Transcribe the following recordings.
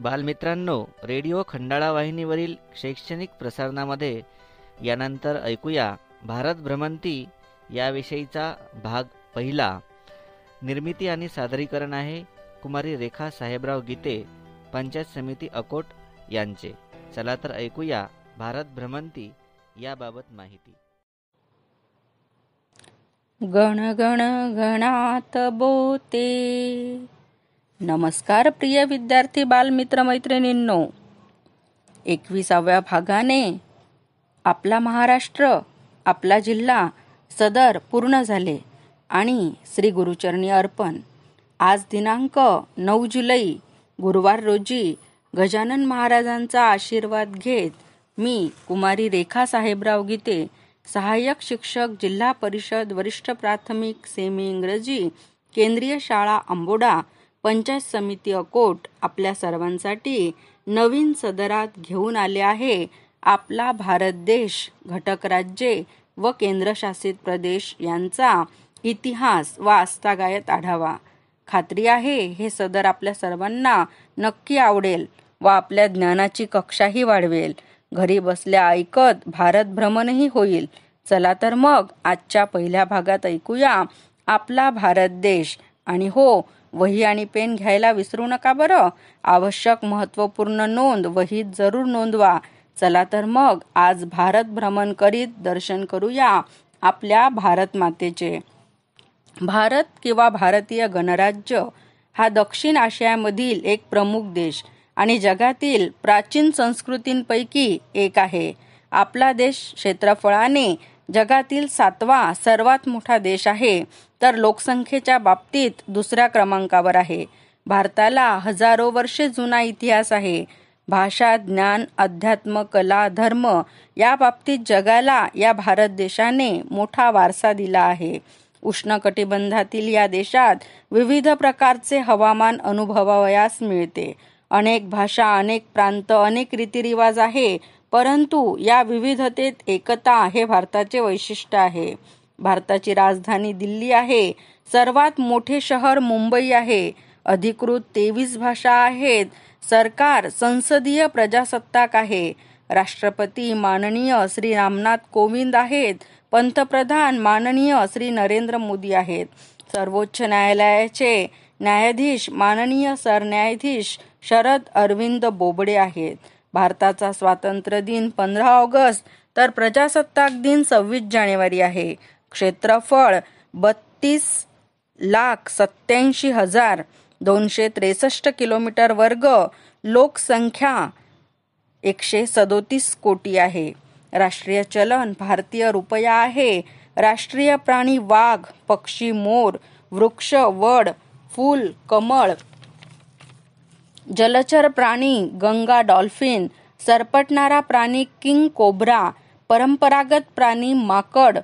बालमित्रांनो रेडिओ खंडाळा वाहिनीवरील शैक्षणिक प्रसारणामध्ये यानंतर ऐकूया भारत भ्रमंती याविषयीचा भाग पहिला. निर्मिती आणि सादरीकरण आहे कुमारी रेखा साहेबराव गीते पंचायत समिती अकोट यांचे. चला तर ऐकूया भारत भ्रमंती याबाबत माहिती. गण गण गणात बोते नमस्कार प्रिय विद्यार्थी बालमित्र मैत्रिणींनो. एकविसाव्या भागाने आपला महाराष्ट्र आपला जिल्हा सदर पूर्ण झाले आणि श्री गुरुचरणी अर्पण. आज दिनांक नऊ जुलै गुरुवार रोजी गजानन महाराजांचा आशीर्वाद घेत मी कुमारी रेखा साहेबराव गीते सहाय्यक शिक्षक जिल्हा परिषद वरिष्ठ प्राथमिक सेमी इंग्रजी केंद्रीय शाळा अंबोडा पंचायत समिती अकोट आपल्या सर्वांसाठी नवीन सदरात घेऊन आले आहे. आपला भारत देश घटक राज्ये व केंद्रशासित प्रदेश यांचा इतिहास व आस्थागायत आढावा. खात्री आहे हे सदर आपल्या सर्वांना नक्की आवडेल व आपल्या ज्ञानाची कक्षाही वाढवेल. घरी बसल्या ऐकत भारत भ्रमणही होईल. चला तर मग आजच्या पहिल्या भागात ऐकूया आपला भारत देश. आणि हो वही आणि पेन घ्यायला विसरू नका बरं. आवश्यक महत्त्वपूर्ण नोंद वहीत जरूर नोंदवा. चला तर मग आज भारत भ्रमण करीत दर्शन करूया आपल्या भारत मातेचे. भारत किंवा भारतीय गणराज्य हा दक्षिण आशियामधील एक प्रमुख देश आणि जगातील प्राचीन संस्कृतींपैकी एक आहे. आपला देश क्षेत्रफळाने जगातील सातवा सर्वात मोठा देश आहे. तर लोकसंख्येच्या बाबतीत दुसऱ्या क्रमांकावर आहे. भारताला हजारो वर्षे जुना इतिहास आहे. भाषा ज्ञान अध्यात्म कला धर्म या बाबतीत जगाला या भारत देशाने मोठा वारसा दिला आहे. उष्णकटिबंधातील या देशात विविध प्रकारचे हवामान अनुभवावयास मिळते. अनेक भाषा अनेक प्रांत अनेक रीतिरिवाज आहे परंतु या विविधतेत एकता हे भारताचे वैशिष्ट्य आहे. भारताची राजधानी दिल्ली आहे. सर्वात मोठे शहर मुंबई आहे. अधिकृत तेवीस भाषा आहेत. सरकार संसदीय प्रजासत्ताक आहे. राष्ट्रपती माननीय श्री रामनाथ कोविंद आहेत. पंतप्रधान माननीय श्री नरेंद्र मोदी आहेत. सर्वोच्च न्यायालयाचे न्यायाधीश माननीय सरन्यायाधीश शरद अरविंद बोबडे आहेत. भारताचा स्वातंत्र्य दिन पंधरा ऑगस्ट तर प्रजासत्ताक दिन सव्वीस जानेवारी आहे. क्षेत्रफळ बत्तीस लाख सत्याऐंशी हजार दोनशे त्रेसष्ट किलोमीटर वर्ग. लोकसंख्या एकशे सदोतीस कोटी आहे. राष्ट्रीय चलन भारतीय रुपया आहे. राष्ट्रीय प्राणी वाघ पक्षी मोर वृक्ष वड फूल कमळ. जलचर प्राणी गंगा डॉल्फिन सरपटणारा प्राणी किंग कोब्रा परंपरागत प्राणी माकड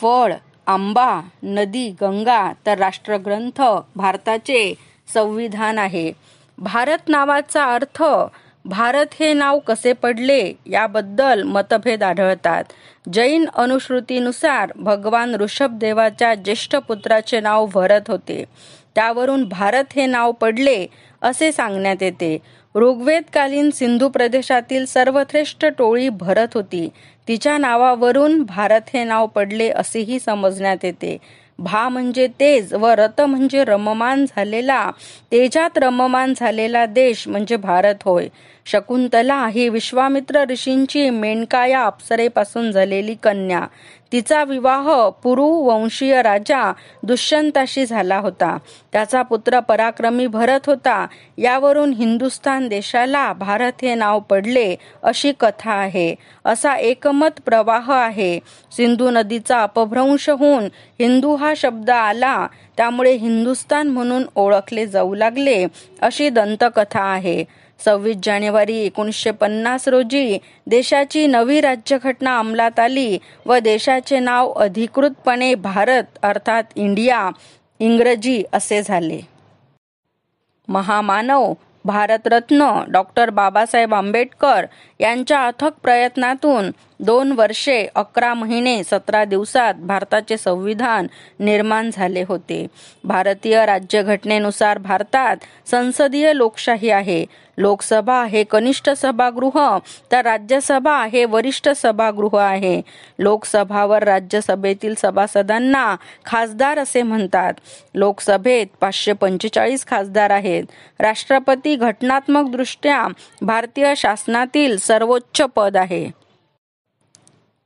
फळ आंबा नदी गंगा तर राष्ट्रग्रंथ भारताचे संविधान आहे. भारत नावाचा अर्थ भारत हे नाव कसे पडले याबद्दल मतभेद आढळतात. जैन अनुश्रुतीनुसार भगवान ऋषभदेवाच्या ज्येष्ठ पुत्राचे नाव भरत होते. त्यावरून भारत हे नाव पडले असे सांगण्यात येते. ऋग्वेदकालीन सिंधू प्रदेशातील सर्वश्रेष्ठ टोळी भरत होती. तिच्या नावावरून भारत हे नाव पडले असेही समजण्यात येते. भा म्हणजे तेज व रत म्हणजे रममान झालेला. तेजात रममान झालेला देश म्हणजे भारत होय. शकुंतला ही विश्वामित्र ऋषींची मेनका या अप्सरेपासून झालेली कन्या. तिचा विवाह पुरु वंशीय राजा दुष्यंताशी झाला होता. त्याचा पुत्र पराक्रमी भरत होता. यावरून हिंदुस्थान देशाला भारत हे नाव पडले अशी कथा आहे. असा एकमत प्रवाह आहे. सिंधू नदीचा अपभ्रंश होऊन हिंदू हा शब्द आला. त्यामुळे हिंदुस्थान म्हणून ओळखले जाऊ लागले अशी दंतकथा आहे. सव्वीस जानेवारी एकोणीसशे पन्नास रोजी देशाची नवी राज्यघटना अंमलात आली व देशाचे नाव अधिकृतपणे भारत अर्थात इंडिया इंग्रजी असे झाले. महामानव भारतरत्न डॉक्टर बाबासाहेब आंबेडकर यांच्या अथक प्रयत्नातून दोन वर्षे अकरा महिने सतरा दिवसात भारताचे संविधान निर्माण झाले होते. भारतीय राज्यघटनेनुसार भारतात संसदीय लोकशाही आहे. लोकसभा हे कनिष्ठ सभागृह तर राज्यसभा हे वरिष्ठ सभागृह आहे. लोकसभावर राज्यसभेतील सभासदांना खासदार असे म्हणतात. लोकसभेत पाचशे पंचेचाळीस खासदार आहेत. राष्ट्रपती घटनात्मक दृष्ट्या भारतीय शासनातील सर्वोच्च पद आहे.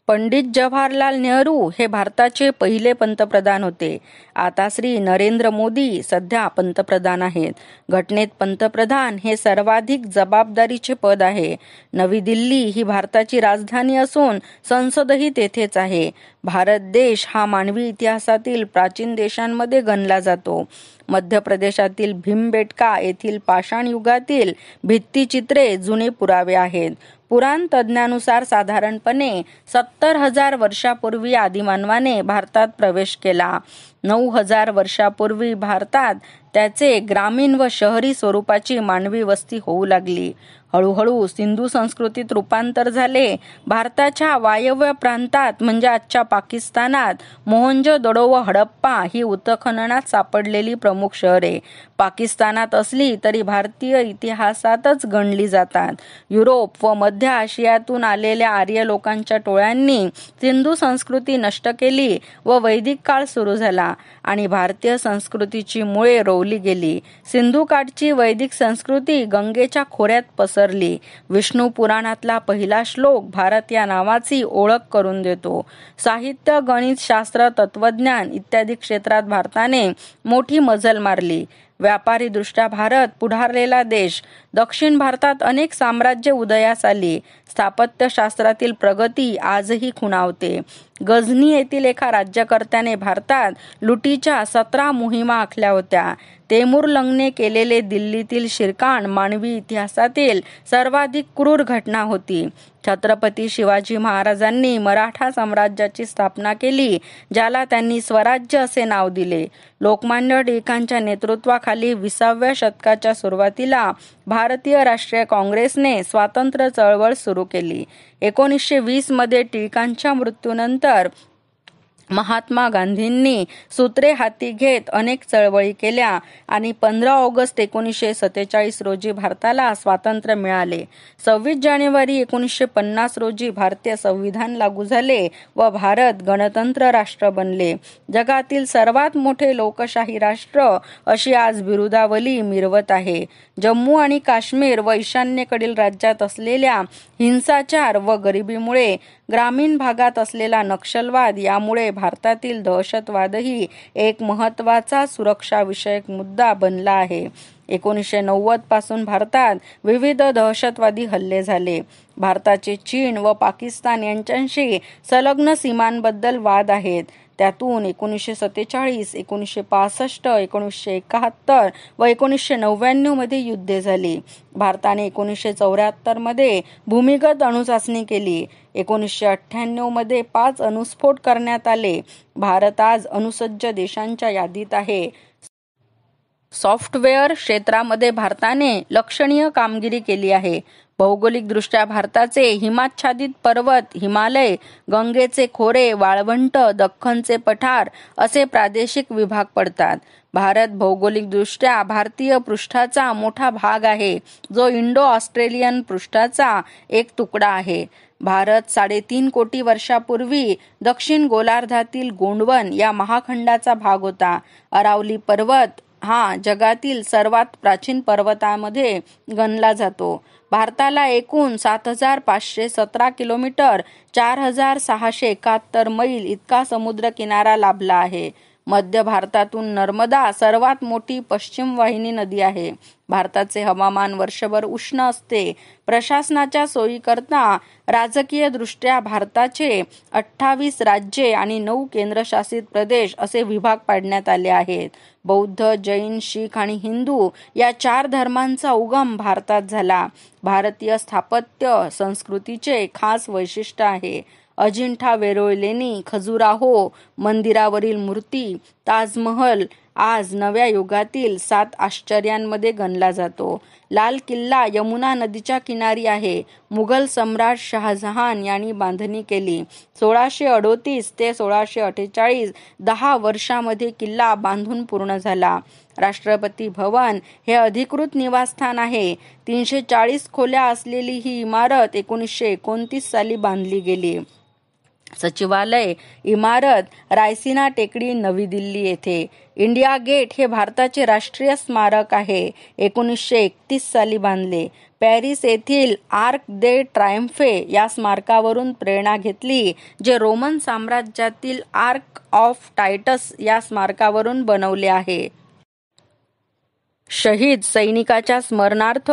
पंडित जवाहरलाल नेहरू हे भारताचे पहिले पंतप्रधान होते. आता श्री नरेंद्र मोदी सध्या पंतप्रधान आहेत. घटनेत पंतप्रधान हे सर्वाधिक जबाबदारीचे पद आहे. नवी दिल्ली ही भारताची राजधानी असून संसदही तेथेच आहे. भारत देश हा मानवी इतिहासातील प्राचीन देशांमध्ये गणला जातो. मध्य प्रदेशातील भीमबेटका येथील पाषाण युगातील भित्तिचित्रे जुने पुरावे आहेत. पुराण तज्ज्ञानुसार साधारणपणे सत्तर हजार वर्षापूर्वी आदिमानवाने भारतात प्रवेश केला. नऊ हजार वर्षापूर्वी भारतात त्याचे ग्रामीण व शहरी स्वरूपाची मानवी वस्ती होऊ लागली. हळूहळू सिंधू संस्कृतीत रूपांतर झाले. भारताच्या वायव्य प्रांतात म्हणजे आजच्या पाकिस्तानात मोहनजोदडो व हडप्पा ही उत्खननात सापडलेली प्रमुख शहरे पाकिस्तानात असली तरी भारतीय इतिहासातच गणली जातात. युरोप व मध्य आशियातून आलेल्या आर्य लोकांच्या टोळ्यांनी सिंधू संस्कृती नष्ट केली व वैदिक काळ सुरू झाला. आणि भारतीय संस्कृतीची मुळे रोवली गेली. सिंधुकाठची वैदिक संस्कृती गंगेच्या खोऱ्यात पसरली. विष्णू पुराणातला पहिला श्लोक भारत या नावाची ओळख करून देतो. साहित्य गणित शास्त्र तत्वज्ञान इत्यादी क्षेत्रात भारताने मोठी मजल मारली. व्यापारी दृष्ट्या भारत पुढारलेला देश. दक्षिण भारतात अनेक साम्राज्य उदयास आली. स्थापत्यशास्त्रातील प्रगती आजही खुणावते. गझनी येथील एका राज्यकर्त्याने भारतात लुटीच्या सतरा मोहिमा आखल्या होत्या. तेमूर लंगने केलेले दिल्लीतील शिरकाण मानवी इतिहासातील सर्वाधिक क्रूर घटना होती. छत्रपती शिवाजी महाराजांनी मराठा साम्राज्याची स्थापना केली ज्याला त्यांनी स्वराज्य असे नाव दिले. लोकमान्य टिळकांच्या नेतृत्वाखाली विसाव्या शतकाच्या सुरुवातीला भारतीय राष्ट्रीय काँग्रेसने स्वातंत्र्य चळवळ सुरू केली. एकोणीसशे वीसमध्ये टिळकांच्या मृत्यूनंतर महात्मा गांधींनी सूत्रे हाती घेत अनेक चळवळी केल्या आणि पंधरा ऑगस्ट एकोणीसशे सत्तेचाळीस रोजी भारताला स्वातंत्र्य मिळाले. सव्वीस जानेवारी एकोणीसशे पन्नास रोजी भारतीय संविधान लागू झाले व भारत गणतंत्र राष्ट्र बनले. जगातील सर्वात मोठे लोकशाही राष्ट्र अशी आज बिरुदावली मिरवत आहे. जम्मू आणि काश्मीर व ईशान्येकडील राज्यात असलेल्या हिंसाचार व गरिबीमुळे ग्रामीण भागात असलेला नक्षलवाद यामुळे भारतातील दहशतवादही एक महत्त्वाचा सुरक्षाविषयक मुद्दा बनला आहे. एकोणीसशे नव्वदपासून भारतात विविध दहशतवादी हल्ले झाले. भारताचे चीन व पाकिस्तान यांच्याशी संलग्न सीमांबद्दल वाद आहेत. त्यातून एकोणीसशे सत्तेचाळीस एकोणीसशे पासष्ट एकोणीसशे एकाहत्तर व एकोणीसशे नव्याण्णवमध्ये युद्धे झाली. भारताने एकोणीसशे चौऱ्याहत्तरमध्ये भूमिगत अणुचाचणी केली. एकोणीसशे अठ्ठ्याण्णवमध्ये पाच अणुस्फोट करण्यात आले. भारत आज अणुसज्ज देशांच्या यादीत आहे. सॉफ्टवेअर क्षेत्रामध्ये भारताने लक्षणीय कामगिरी केली आहे. भौगोलिकदृष्ट्या भारताचे हिमाच्छादित पर्वत हिमालय गंगेचे खोरे वाळवंट दख्खनचे पठार असे प्रादेशिक विभाग पडतात. भारत भौगोलिकदृष्ट्या भारतीय पृष्ठाचा मोठा भाग आहे. जो इंडो ऑस्ट्रेलियन पृष्ठाचा एक तुकडा आहे. भारत साडेतीन कोटी वर्षापूर्वी दक्षिण गोलार्धातील गोंडवन या महाखंडाचा भाग होता. अरावली पर्वत हा जगातील सर्वात प्राचीन पर्वतामध्ये गणला जातो. भारताला एकूण सात हजार पाचशे सतरा किलोमीटर चार हजार सहाशे एकाहत्तर मैल इतका समुद्र किनारा लाभला आहे. मध्य भारतातून नर्मदा सर्वात मोठी पश्चिम वाहिनी नदी आहे. भारताचे हवामान वर्षभर उष्ण असते. प्रशासनाच्या सोयीकरता राजकीय दृष्ट्या भारताचे अठ्ठावीस राज्ये आणि नऊ केंद्रशासित प्रदेश असे विभाग पाडण्यात आले आहेत. बौद्ध जैन शीख आणि हिंदू या चार धर्मांचा उगम भारतात झाला. भारतीय स्थापत्य संस्कृतीचे खास वैशिष्ट्य आहे. अजिंठा वेरोळ लेणी खजुराहो मंदिरावरील मूर्ती ताजमहल आज नव्या युगातील सात आश्चर्यांमध्ये गणला जातो. लाल किल्ला यमुना नदीच्या किनारी आहे. मुघल सम्राट शहाजहान यांनी बांधणी केली. सोळाशे अडोतीस ते सोळाशे अठ्ठेचाळीस दहा वर्षामध्ये किल्ला बांधून पूर्ण झाला. राष्ट्रपती भवन हे अधिकृत निवासस्थान आहे. तीनशे चाळीस खोल्या असलेली ही इमारत एकोणीसशे एकोणतीस साली बांधली गेली. सचिवालय इमारत रायसिना टेकडी नवी दिल्ली येथे. इंडिया गेट हे भारताचे राष्ट्रीय स्मारक आहे. एकोणीसशे एकतीस साली बांधले. पॅरिस येथील आर्क दे ट्रायम्फे या स्मारकावरून प्रेरणा घेतली जे रोमन साम्राज्यातील आर्क ऑफ टायटस या स्मारकावरून बनवले आहे. शहीद सैनिकाच्या स्मरणार्थ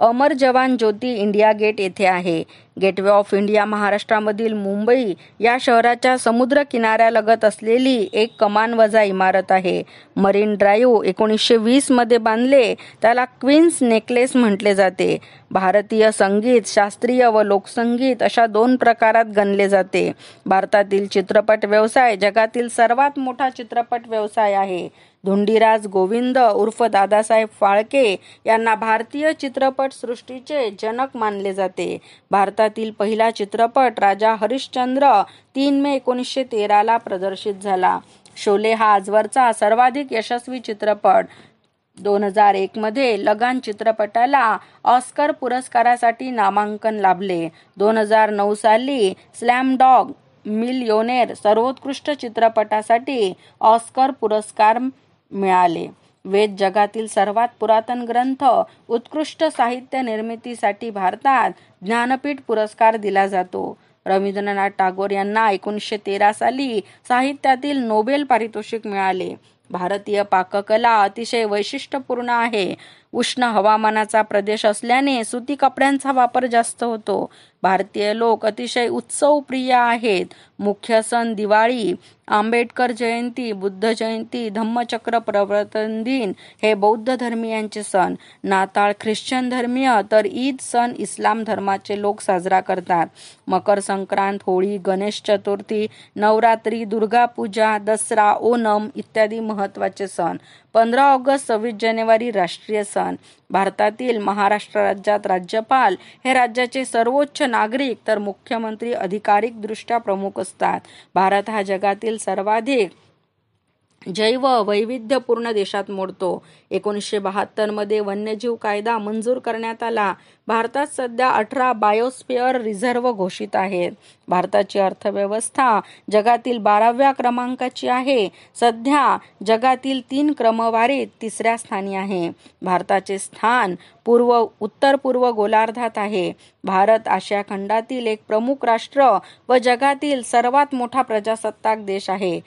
अमर जवान ज्योती इंडिया गेट येथे आहे. गेटवे ऑफ इंडिया महाराष्ट्रामधील मुंबई या शहराच्या समुद्र किनाऱ्यालगत असलेली एक कमान वजा इमारत आहे. मरीन ड्राईव्ह एकोणीसशे वीसमध्ये बांधले त्याला क्वीन्स नेकलेस म्हटले जाते. भारतीय संगीत शास्त्रीय व लोकसंगीत अशा दोन प्रकारात गणले जाते. भारतातील चित्रपट व्यवसाय जगातील सर्वात मोठा चित्रपट व्यवसाय आहे. धुंडीराज गोविंद उर्फ दादासाहेब फाळके यांना भारतीय चित्रपट सृष्टीचे जनक मानले जाते. भारतातील पहिला चित्रपट राजा हरिश्चंद्र तीन मे एकोणीसशे तेराला प्रदर्शित झाला. शोले हा आजवरचा सर्वाधिक यशस्वी चित्रपट. दोन हजार एक मध्ये लगान चित्रपटाला ऑस्कर पुरस्कारासाठी नामांकन लाभले. दोन हजार नऊ साली स्लॅम डॉग मिलियोनेर सर्वोत्कृष्ट चित्रपटासाठी ऑस्कर पुरस्कार मिळाले. वेद जगातील सर्वात पुरातन ग्रंथ उत्कृष्ट साहित्य निर्मितीसाठी भारतात ज्ञानपीठ पुरस्कार दिला जातो. रवींद्रनाथ टागोर यांना एकोणीसशे तेरा साली साहित्यातील नोबेल पारितोषिक मिळाले. भारतीय पाककला अतिशय वैशिष्ट्यपूर्ण आहे. उष्ण हवामानाचा प्रदेश असल्याने सुती कपड्यांचा वापर जास्त होतो. भारतीय लोक अतिशय उत्सव प्रिय आहेत. मुख्य सण दिवाळी आंबेडकर जयंती बुद्ध जयंती धम्मचक्र प्रवर्तन दिन हे बौद्ध धर्मीयांचे सण. नाताळ ख्रिश्चन धर्मीय तर ईद सण इस्लाम धर्माचे लोक साजरा करतात. मकर संक्रांत होळी गणेश चतुर्थी नवरात्री दुर्गा पूजा दसरा ओणम इत्यादी महत्त्वाचे सण. पंधरा ऑगस्ट सव्वीस जानेवारी राष्ट्रीय सण. भारतातील महाराष्ट्र राज्यात राज्यपाल हे राज्याचे सर्वोच्च नागरिक तर मुख्यमंत्री अधिकारिक दृष्ट्या प्रमुख असतात. भारत हा जगातील सर्वाधिक. जैव वैविध्यपूर्ण देशात मोडतो. एकोणीसशे बहात्तरमध्ये वन्यजीव कायदा मंजूर करण्यात आला. भारतात सध्या अठरा बायोस्फिअर रिझर्व घोषित आहेत. भारताची अर्थव्यवस्था जगातील बाराव्या क्रमांकाची आहे. सध्या जगातील तीन क्रमवारीत तिसऱ्या स्थानी आहे. भारताचे स्थान पूर्व उत्तर पूर्व गोलार्धात आहे. भारत आशिया खंडातील एक प्रमुख राष्ट्र व जगातील सर्वात मोठा प्रजासत्ताक देश आहे.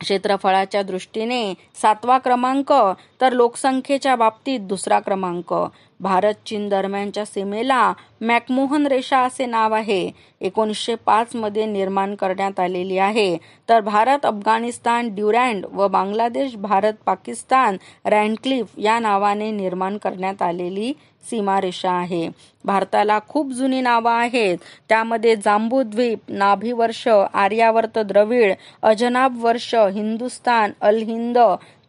क्षेत्रफळाच्या दृष्टीने सातवा क्रमांक तर लोकसंख्येच्या बाबतीत दुसरा क्रमांक. भारत चीन दरम्यानच्या सीमेला मॅकमोहन रेषा असे नाव आहे. एकोणीसशे पाचमध्ये निर्माण करण्यात आलेली आहे. तर भारत अफगाणिस्तान ड्युरँड व बांगलादेश भारत पाकिस्तान रँडक्लिफ या नावाने निर्माण करण्यात आलेली सीमारेषा आहे. भारताला खूप जुनी नावं आहेत. त्यामध्ये जांबूद्वीप नाभिवर्ष आर्यावर्त द्रविड अजनाब वर्ष हिंदुस्तान अल हिंद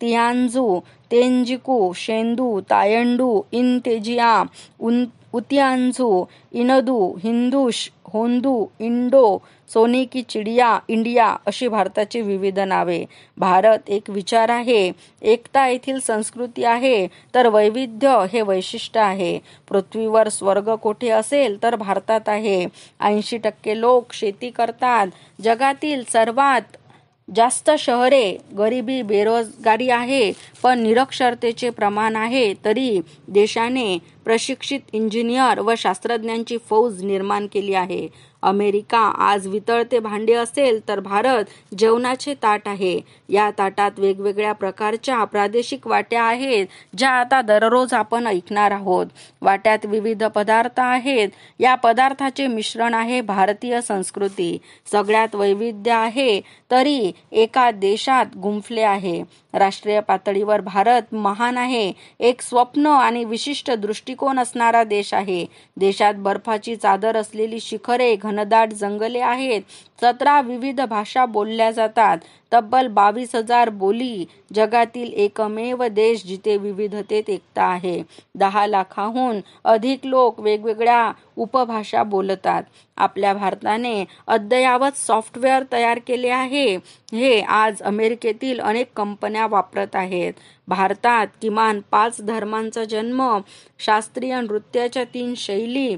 तियांजू तेंजिकू शेंदू तायंडू इनतेजिया उन उतियांझू इनदू हिंदुश होंदू इंडो सोनी की चिडिया इंडिया अशी भारताची विविध नावे. भारत एक विचार आहे एकता येथील संस्कृती आहे तर वैविध्य हे वैशिष्ट्य आहे. पृथ्वीवर स्वर्ग कोठे असेल तर भारतात आहे. ऐंशी टक्के लोक शेती करतात. जगातील सर्वात जास्त शहरे गरिबी बेरोजगारी आहे पण निरक्षरतेचे प्रमाण आहे तरी देशाने प्रशिक्षित इंजिनियर व शास्त्रज्ञांची फौज निर्माण केली आहे. अमेरिका आज वितळते भांडे असेल तर भारत जेवणाचे ताट आहे. या ताटात वेगवेगळ्या प्रकारच्या प्रादेशिक वाट्या आहेत ज्या आता दररोज आपण ऐकणार आहोत. वाट्यात विविध पदार्थ आहेत. या पदार्थाचे मिश्रण आहे भारतीय संस्कृती. सगळ्यात वैविध्य आहे तरी एका देशात गुंफले आहे. राष्ट्रीय पातळीवर भारत महान आहे. एक स्वप्न आणि विशिष्ट दृष्टिकोन असणारा देश आहे. देशात बर्फाची चादर असलेली शिखरे घनदाट जंगले आहेत. सतरा विविध भाषा बोलल्या जातात. तब्बल बावीस हजार बोली जगातील एकमेव देश जिथे विविधतेत एकता आहे. दहा लाखाहून अधिक लोक वेगवेगळ्या उपभाषा बोलतात. आपल्या भारताने अद्ययावत सॉफ्टवेअर तयार केले आहे. हे आज अमेरिकेतील अनेक कंपन्या वापरत आहेत. भारतात किमान पाच धर्मांचा जन्म शास्त्रीय नृत्याच्या तीन शैली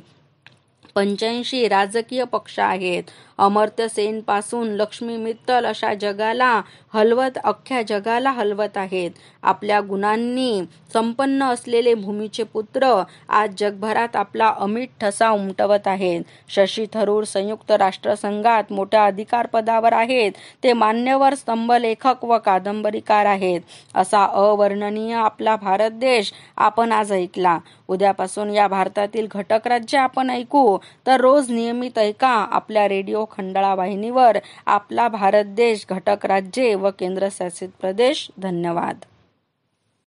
पंच्याऐंशी राजकीय पक्ष आहेत. अमर्त्य सेन पासून लक्ष्मी मित्तल अशा जगाला हलवत अख्ख्या जगाला हलवत आहेत. आपल्या गुणांनी संपन्न असलेले भूमीचे पुत्र आज जगभरात आपला अमिट ठसा उमटवत आहेत. शशी थरूर संयुक्त राष्ट्रसंघात मोठ्या अधिकार पदावर आहेत. ते मान्यवर स्तंभ लेखक व कादंबरीकार आहेत. असा अवर्णनीय आपला भारत देश आपण आज ऐकला. उद्यापासून या भारतातील घटक राज्य आपण ऐकू तर रोज नियमित ऐका आपल्या रेडिओ खंडाळा वाहिनीवर आपला भारत देश घटक राज्ये व केंद्रशासित प्रदेश. धन्यवाद.